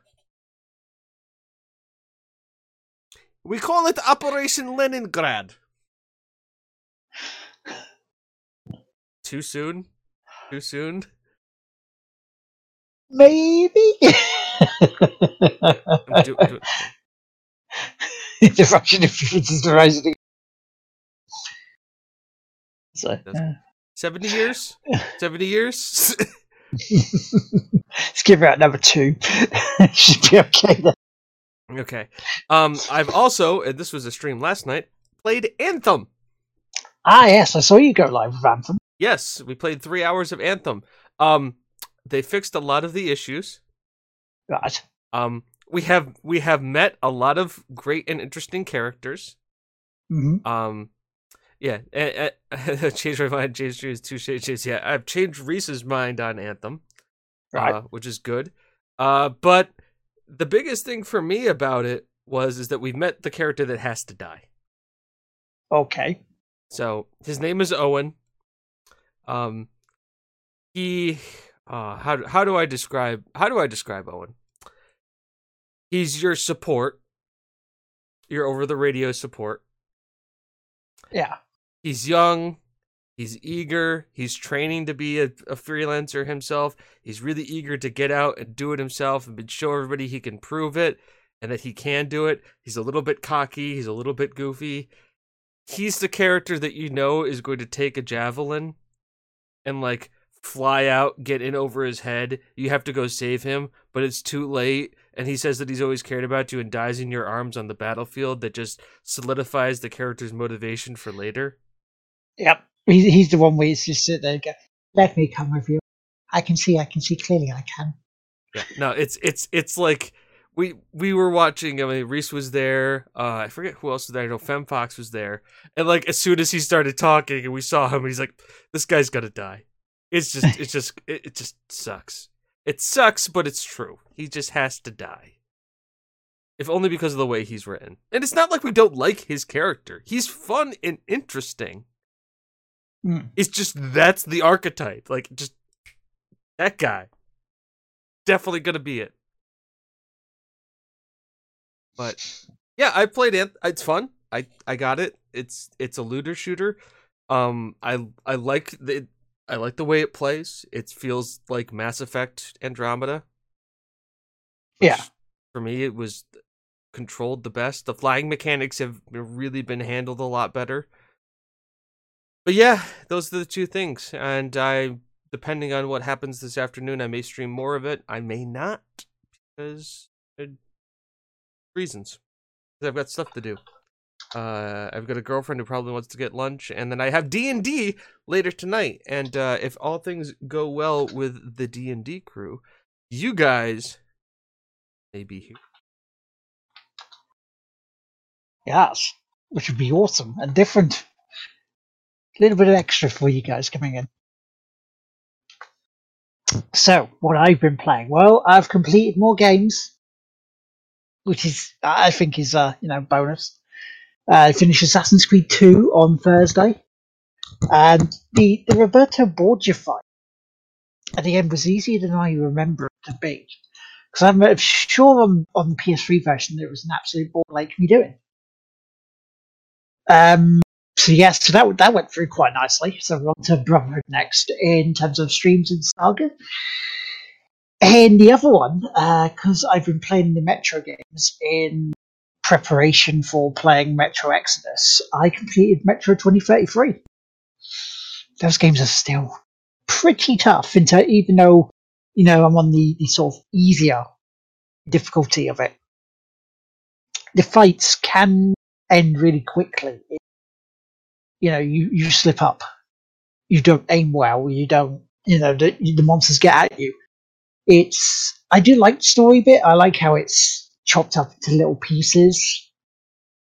we call it operation leningrad too soon too soon Maybe. do, do, the Russian influence is rising. So, That's- uh, 70 years 70 years let's give out number two. Should be okay then. Okay um i've also and this was a stream last night played anthem Ah, yes, I saw you go live with Anthem. Yes, we played three hours of Anthem. Um, they fixed a lot of the issues. Right. Um, we have we have met a lot of great and interesting characters. hmm Um, yeah, eh, eh, changed my mind. Changed Reese's two shades. Yeah, I've changed Reese's mind on Anthem, Right. uh, which is good. Uh, but the biggest thing for me about it was is that we've met the character that has to die. Okay. So his name is Owen. Um, he, uh, how do- how do I describe how do I describe Owen? He's your support. Your over the radio support. Yeah. He's young. He's eager. He's training to be a, a freelancer himself. He's really eager to get out and do it himself and show everybody he can prove it and that he can do it. He's a little bit cocky. He's a little bit goofy. He's the character that you know is going to take a javelin and like fly out, get in over his head. You have to go save him, but it's too late. And he says that he's always cared about you and dies in your arms on the battlefield. That just solidifies the character's motivation for later. Yep. He's, he's the one where he's just sit there and go, let me come with you. I can see, I can see clearly I can. Yeah, no, it's it's it's like we we were watching. I mean, Reese was there. Uh, I forget who else was there. I know Fem Fox was there. And like as soon as he started talking, and we saw him, and he's like, "This guy's gonna die." It's just, it's just, it, it just sucks. It sucks, but it's true. He just has to die. If only because of the way he's written. And it's not like we don't like his character. He's fun and interesting. Mm. It's just that's the archetype. Like just that guy. Definitely gonna be it. But yeah, I played it. It's fun. I I got it. It's it's a looter shooter. Um, I I like the I like the way it plays. It feels like Mass Effect Andromeda. Yeah. For me, it was controlled the best. The flying mechanics have really been handled a lot better. But yeah, those are the two things. And I, depending on what happens this afternoon, I may stream more of it. I may not because reasons. 'Cause I've got stuff to do. Uh, I've got a girlfriend who probably wants to get lunch, and then I have D and D later tonight. And uh, if all things go well with the D and D crew, you guys may be here. Yes. Which would be awesome and different. A little bit of extra for you guys coming in. So, what I've been playing? Well, I've completed more games, which is, I think, is a you know bonus. Uh, I finished Assassin's Creed 2 on Thursday, and the the Rodrigo Borgia fight at the end was easier than I remember it to be. Because I'm sure on, on the PS3 version there was an absolute ball like me doing. Um, so yes, so that that went through quite nicely. So we're on to Brotherhood next in terms of streams and saga. And the other one, uh, because I've been playing the Metro games in preparation for playing Metro Exodus, I completed Metro 2033. Those games are still pretty tough, into, even though you know I'm on the, the sort of easier difficulty of it. The fights can end really quickly. You know, you, you slip up, you don't aim well, you don't, you know, the, the monsters get at you. It's, I do like the story bit. I like how it's chopped up into little pieces.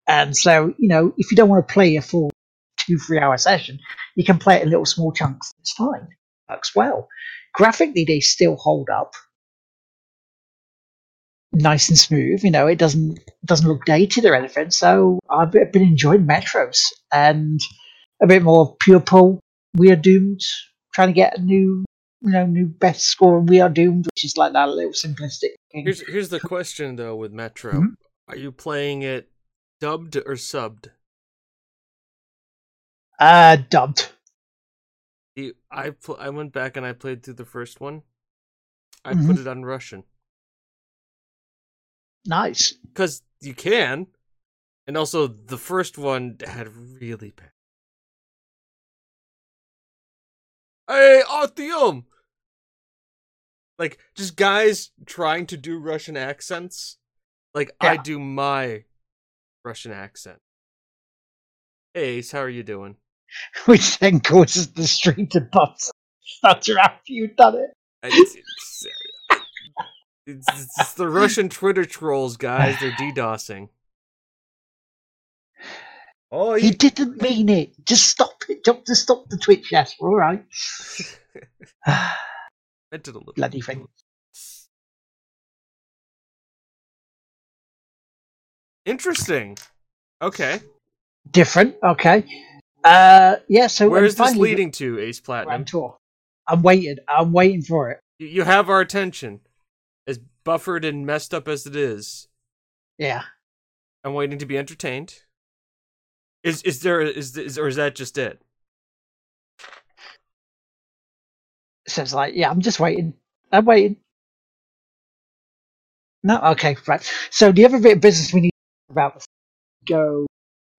And so, you know, if you don't want to play a full two, three hour session, you can play it in little small chunks. It's fine. Works well. Graphically, they still hold up nice and smooth. You know, it doesn't doesn't look dated or anything. So I've been enjoying Metros and a bit more pure pull. We are doomed. Trying to get a new, you know, new best score. We are doomed, which is like that little simplistic thing. Here's here's the question though with Metro. Mhm. Are you playing it dubbed or subbed? Uh, dubbed. I pl- I went back and I played through the first one. I Mhm. put it on Russian Nice. because you can, and also the first one had really bad. Hey, Artyom! Like just guys trying to do Russian accents. Like I do my Russian accent. Hey, Ace, how are you doing? Which then causes the stream to bust stutter after you've done it. It's, it's, it's, it's the Russian Twitter trolls, guys. They're DDoSing. Oh, He didn't mean it. Just stop it. Just to stop the Twitch. Yes, all right. Bloody thing. Interesting. Okay. Different. Okay. Uh, yeah. So where is this leading to, Ace Platinum? Tour. I'm waiting. I'm waiting for it. You have our attention. As buffered and messed up as it is, Yeah. I'm waiting to be entertained. Is is there is is or is that just it? So like, yeah, I'm just waiting. I'm waiting. No, okay, right. So the other bit of business we need about go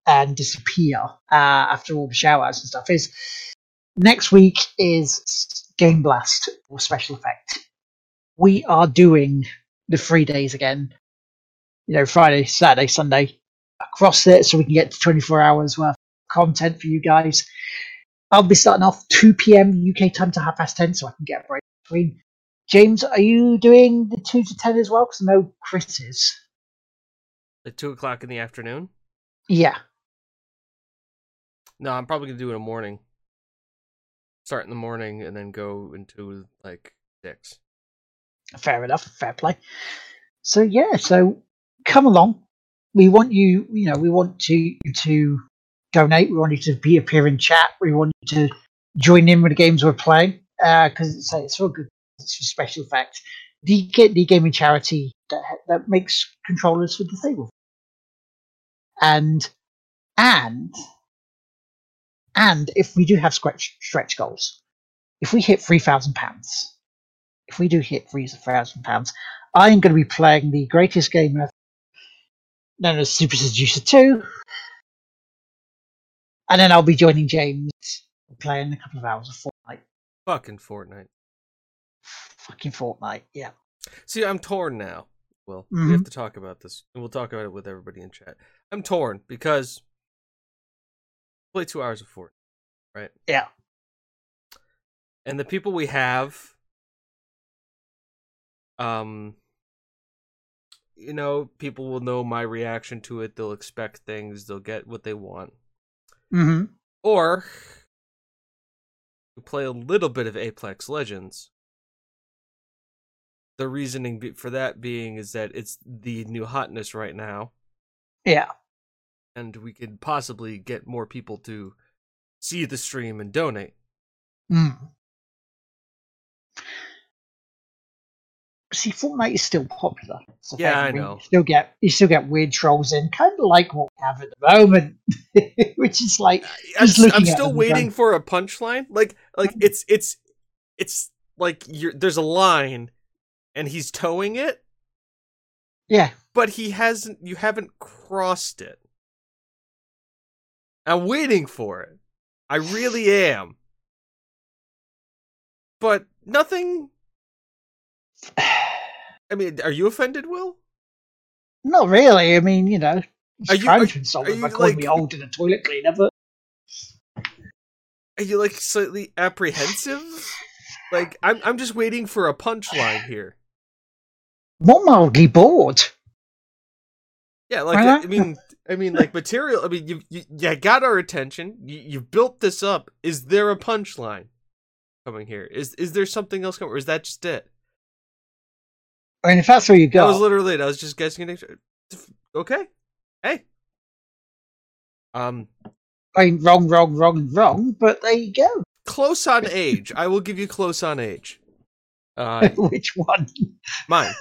and disappear uh, after all the outs and stuff is next week is Game Blast or Special Effect. We are doing the three days again. You know, Friday, Saturday, Sunday across it so we can get to 24 hours worth of content for you guys. I'll be starting off 2 p.m. UK time to half past 10 so I can get a break between. James, are you doing the 2 to 10 as well? Because I know Chris is. At two o'clock in the afternoon. Yeah. No, I'm probably gonna do it in the morning. Start in the morning and then go into like six. Fair enough. Fair play. So, yeah, so come along. We want you, you know, we want to, to donate. We want you to be appear in chat. We want you to join in with the games we're playing uh, because it's, it's for good. It's for special effects. The, the gaming charity that that makes controllers for disabled. And and and if we do have stretch stretch goals, if we hit three thousand pounds, if we do hit three thousand pounds, I am going to be playing the greatest game known as Super Seducer Two, and then I'll be joining James playing a couple of hours of Fortnite. Fucking Fortnite. Fucking Fortnite, yeah. See, I'm torn now. Well, we Mhm. have to talk about this, and we'll talk about it with everybody in chat. I'm torn because play two hours of Fortnite, right? Yeah. And the people we have, um, you know, people will know my reaction to it. They'll expect things. They'll get what they want. Mm-hmm. Or we play a little bit of Apex Legends. The reasoning for that being is that it's the new hotness right now, Yeah. and we could possibly get more people to see the stream and donate. Mm. See, Fortnite is still popular. So Yeah, I know. You still get you still get weird trolls in, kind of like what we have at the moment, which is like I'm, just s- looking I'm still waiting going, for a punchline. Like, like hmm. it's it's it's like you're there's a line, and he's towing it, Yeah, but he hasn't. You haven't crossed it. I'm waiting for it. I really am. But nothing. I mean, are you offended, Will? not really. I mean, you know, Are you- trying are- to insult me by calling me old and a toilet cleaner, but Are you like slightly apprehensive? Like, I'm I'm just waiting for a punchline here. more mildly bored. Yeah, like I not? mean, I mean, like material. I mean, you you, you got our attention. You you built this up. Is there a punchline coming here? Is is there something else coming, or is that just it? I mean, if that's where you go, That was literally it. I was just guessing. Okay, hey. Um, I mean, wrong, wrong, wrong, wrong. But there you go. close on age. I will give you close on age. Uh, Which one? mine.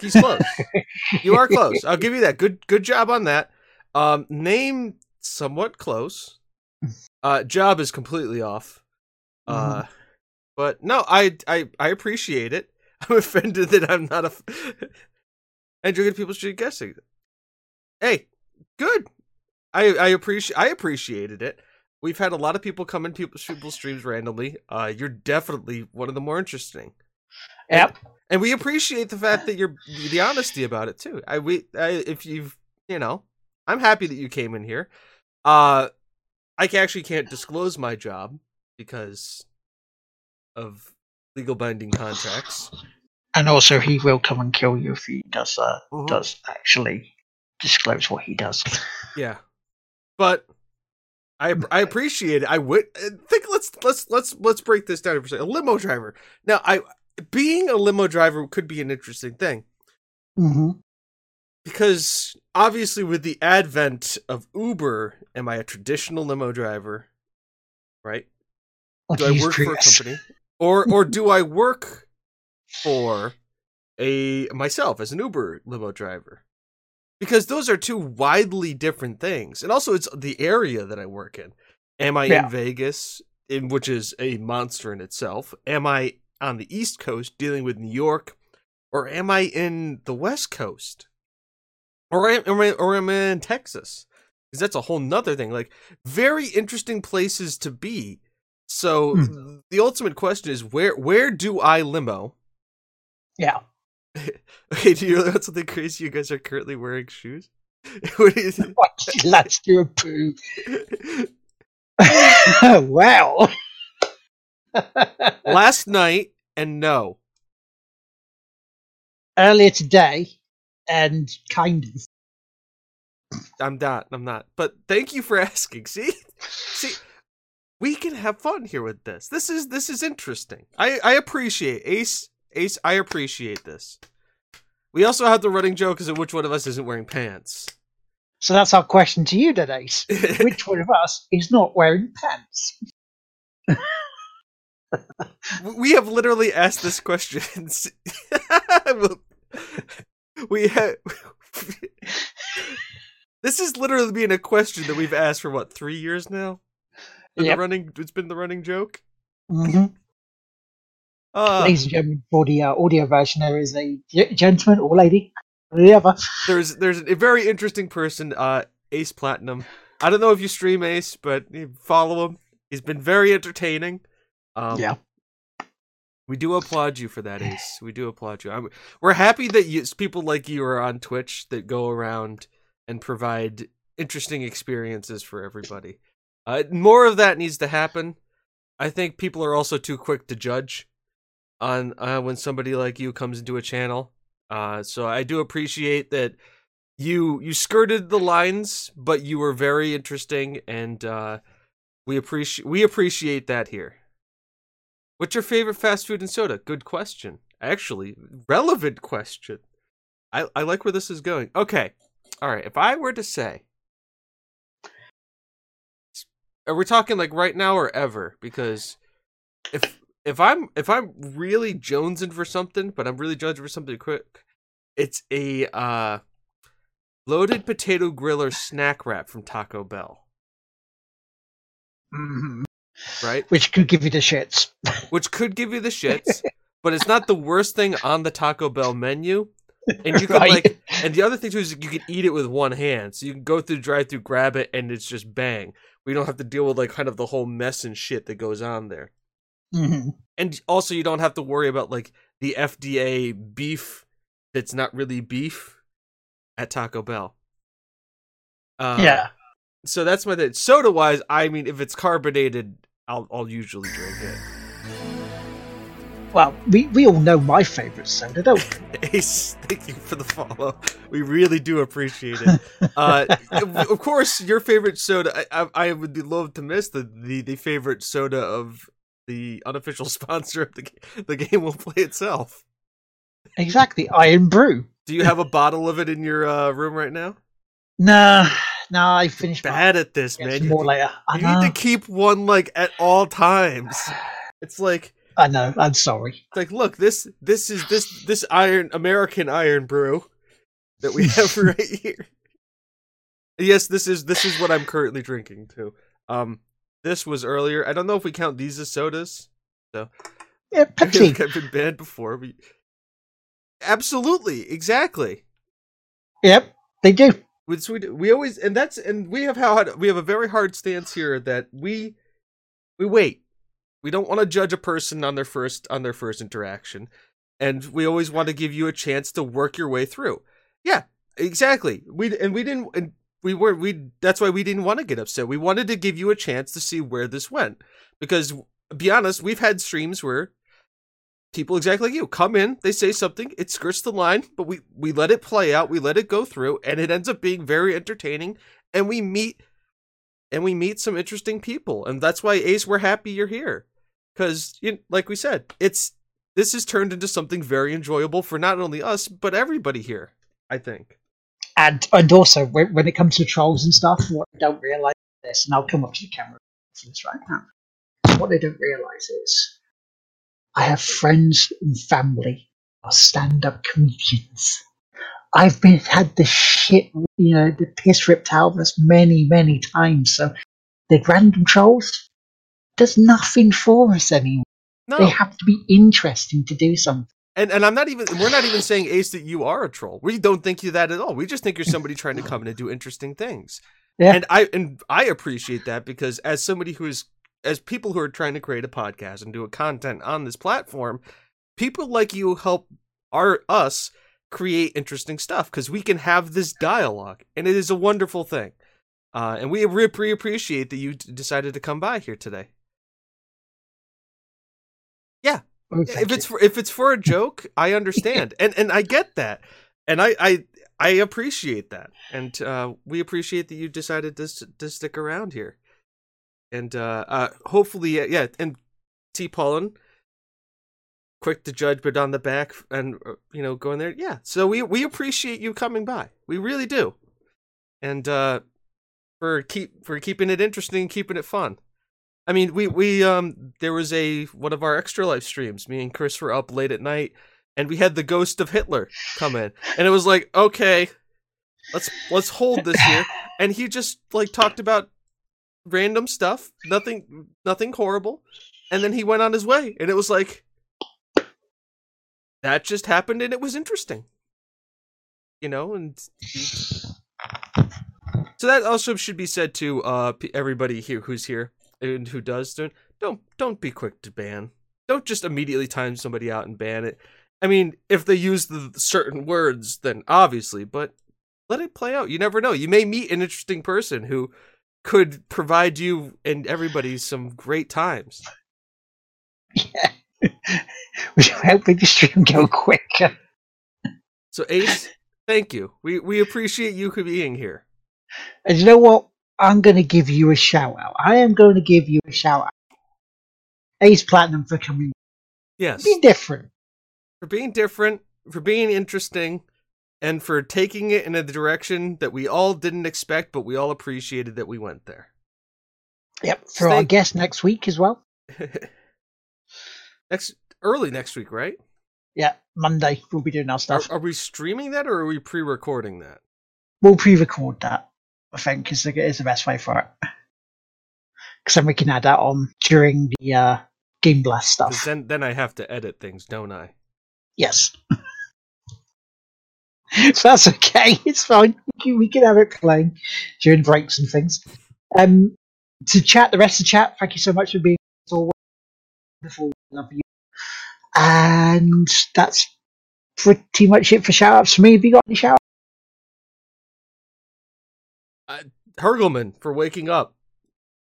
He's close. You are close. I'll give you that. Good good job on that. Um name somewhat close. Uh job is completely off. Uh but no, I I I appreciate it. I'm offended that I'm not a f- Andrew good people should guessing. Hey, good. I I appreciate I appreciated it. We've had a lot of people come in people's people's streams randomly. Uh you're definitely one of the more interesting Yep. and we appreciate the fact that you're the honesty about it too. I we I, if you've you know, I'm happy that you came in here. Uh, I actually can't disclose my job because of legal binding contracts. And also, he will come and kill you if he does uh, Mhm. does actually disclose what he does. Yeah, but I I appreciate it. I would think let's let's let's let's break this down for a second. A limo driver. Now, I being a limo driver could be an interesting thing. Mm-hmm. because obviously with the advent of Uber, am I a traditional limo driver? Right? Do I work for a company? Or or do I work for a myself as an Uber limo driver? Because those are two widely different things. And also it's the area that I work in. Am I Yeah. in Vegas? in which is a monster in itself? Am I on the East Coast dealing with New York, or am I in the West Coast, or am, am I, or am I in Texas? Because that's a whole nother thing. Like very interesting places to be. So Hmm. the ultimate question is where where do I limo? Yeah. Okay, do you know what's something crazy? You guys are currently wearing shoes. what is it? Do a poo. wow. Last night and no. Earlier today, and kind of. I'm not. I'm not. But thank you for asking. See, see, we can have fun here with this. This is this is interesting. I I appreciate Ace. Ace, I appreciate this. We also have the running joke as to which one of us isn't wearing pants. So that's our question to you, then, Ace. Which one of us is not wearing pants? we have literally asked this question. we have. this is literally being a question that we've asked for what three years now. Been the running. It's been the running joke. hmm Uh, Ladies and gentlemen, for the uh, audio version, there is a g- gentleman or lady, or the other. there's there's a very interesting person, uh, Ace Platinum. I don't know if you stream Ace, but you follow him. He's been very entertaining. Um, yeah. We do applaud you for that, Ace. We do applaud you. I'm, we're happy that you, people like you are on Twitch that go around and provide interesting experiences for everybody. Uh, more of that needs to happen. I think people are also too quick to judge on uh, when somebody like you comes into a channel. Uh, so I do appreciate that you you skirted the lines, but you were very interesting, and uh, we appreciate we appreciate that here. What's your favorite fast food and soda? Good question. Actually, relevant question. I, I like where this is going. Okay. All right. If I were to say, are we talking like right now or ever? Because if if I'm if I'm really jonesing for something, but I'm really jonesing for something quick, it's a uh loaded potato griller snack wrap from Taco Bell, hmm right? Which could give you the shits. which could give you the shits, but it's not the worst thing on the Taco Bell menu. And you can Right. like, and the other thing too is you can eat it with one hand, so you can go through the drive-through, grab it, and it's just bang. We don't have to deal with like kind of the whole mess and shit that goes on there. hmm And also, you don't have to worry about like the FDA beef that's not really beef at Taco Bell. Uh, yeah. So that's my thing. Soda wise, I mean, if it's carbonated, I'll I'll usually drink it. Well, we, we all know my favourite soda, don't we? Ace, thank you for the follow. We really do appreciate it. Uh, of course, your favorite soda. I, I, I would love to miss the, the, the favorite soda of the unofficial sponsor of the the game will play itself. Exactly. Irn-Bru. Do you have a bottle of it in your uh, room right now? Nah, nah, I finished my Bad at this, Get man. more later. You need to keep one like at all times. It's like I know. I'm sorry. It's like, look, this this is this this iron American Irn-Bru that we have right here. Yes, this is this is what I'm currently drinking too. Um, this was earlier. I don't know if we count these as sodas. So Yeah, Pepsi. I've been banned before. We... Absolutely, exactly. Yep, they do. We we always and that's and we have how we have a very hard stance here that we we wait. We don't want to judge a person on their first on their first interaction, and we always want to give you a chance to work your way through. Yeah, exactly. We and we didn't and we were we that's why we didn't want to get upset. We wanted to give you a chance to see where this went because be honest, we've had streams where people exactly like you come in, they say something, it skirts the line, but we we let it play out, we let it go through, and it ends up being very entertaining, and we meet and we meet some interesting people, and that's why Ace, we're happy you're here, because you like we said, it's this has turned into something very enjoyable for not only us but everybody here. I think. And and also when, when it comes to trolls and stuff, what they don't realise this, and I'll come up to the camera this right now. What they don't realise is I have friends and family are stand up comedians. I've been had the shit you know, the piss ripped out of us many, many times. So the random trolls, does nothing for us anymore. No. They have to be interesting to do something. And and I'm not even we're not even saying Ace that you are a troll. We don't think you that at all. We just think you're somebody trying to come in and do interesting things. Yeah. And I and I appreciate that because as somebody who is as people who are trying to create a podcast and do a content on this platform, people like you help our us create interesting stuff because we can have this dialogue and it is a wonderful thing. Uh, and we really appreciate that you d- decided to come by here today. Yeah, Oh, if it's for if it's for a joke, I understand, and and I get that, and I I I appreciate that, and uh, we appreciate that you decided to to stick around here, and uh, uh hopefully yeah, and T Pollen, quick to judge, but on the back, and uh, you know going there, yeah. So we we appreciate you coming by, we really do, and uh, for keep for keeping it interesting, keeping it fun. I mean, we we um there was a one of our extra live streams. Me and Chris were up late at night, and we had the ghost of Hitler come in, and it was like, okay, let's let's hold this here, and he just like talked about random stuff, nothing nothing horrible, and then he went on his way, and it was like that just happened, and it was interesting, you know, and. So that also should be said to uh everybody here who's here and who does don't don't be quick to ban. Don't just immediately time somebody out and ban it. I mean, if they use the certain words, then obviously, but let it play out. You never know. You may meet an interesting person who could provide you and everybody some great times. We should help make the stream go quicker. So Ace, thank you. We we appreciate you for being here. And you know what? I'm going to give you a shout out. I am going to give you a shout out. Ace Platinum for coming. Yes. Be different. for being different, for being interesting, and for taking it in a direction that we all didn't expect, but we all appreciated that we went there. Yep. For our guest next week as well. next early next week, right? Yeah, Monday we'll be doing our stuff. are we streaming that or are we pre-recording that? We'll pre-record that. I think is the, is the best way for it. Because then we can add that on during the uh, Game Blast stuff. then then I have to edit things, don't I? Yes. so that's okay. It's fine. We can, we can have it playing during breaks and things. Um, to chat, the rest of the chat, thank you so much for being. Wonderful. Love you. And that's pretty much it for shout outs for me. Have you got any shout Hurgleman for waking up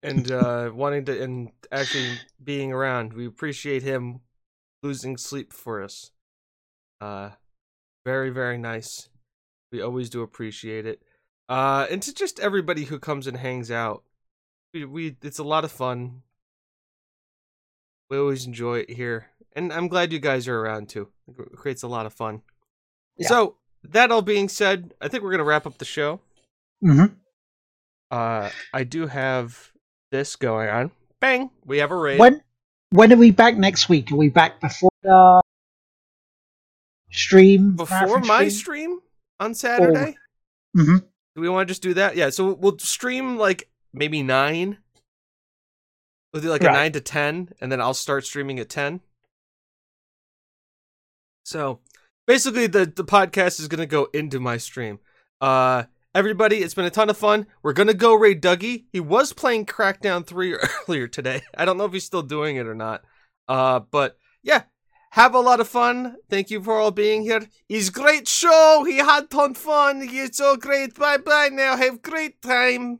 and uh wanting to and actually being around. We appreciate him losing sleep for us. Uh very very nice. We always do appreciate it. Uh and to just everybody who comes and hangs out. We we it's a lot of fun. We always enjoy it here. And I'm glad you guys are around too. It creates a lot of fun. Yeah. So, that all being said, I think we're going to wrap up the show. Mm-hmm. Uh, I do have this going on. Bang! We have a raid. When when are we back next week? Are we back before the stream? Before my stream on Saturday? hmm Do we want to just do that? Yeah, so we'll stream like maybe nine. We'll do like a nine to ten, and then I'll start streaming at ten. So basically, the the podcast is gonna go into my stream. Uh, everybody, it's been a ton of fun. We're gonna go raid Dougie. He was playing Crackdown three earlier today. I don't know if he's still doing it or not. Uh, but yeah, have a lot of fun. Thank you for all being here. It's great show. He had ton fun. He's so great. Bye bye now. Have great time.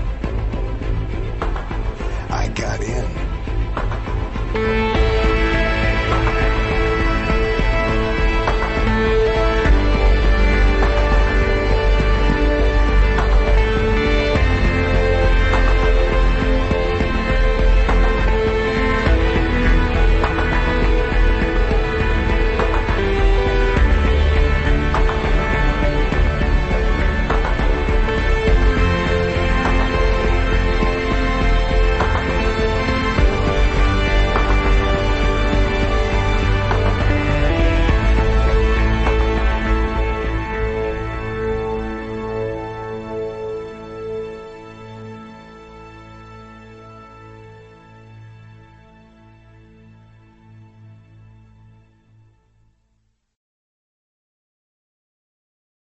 got in.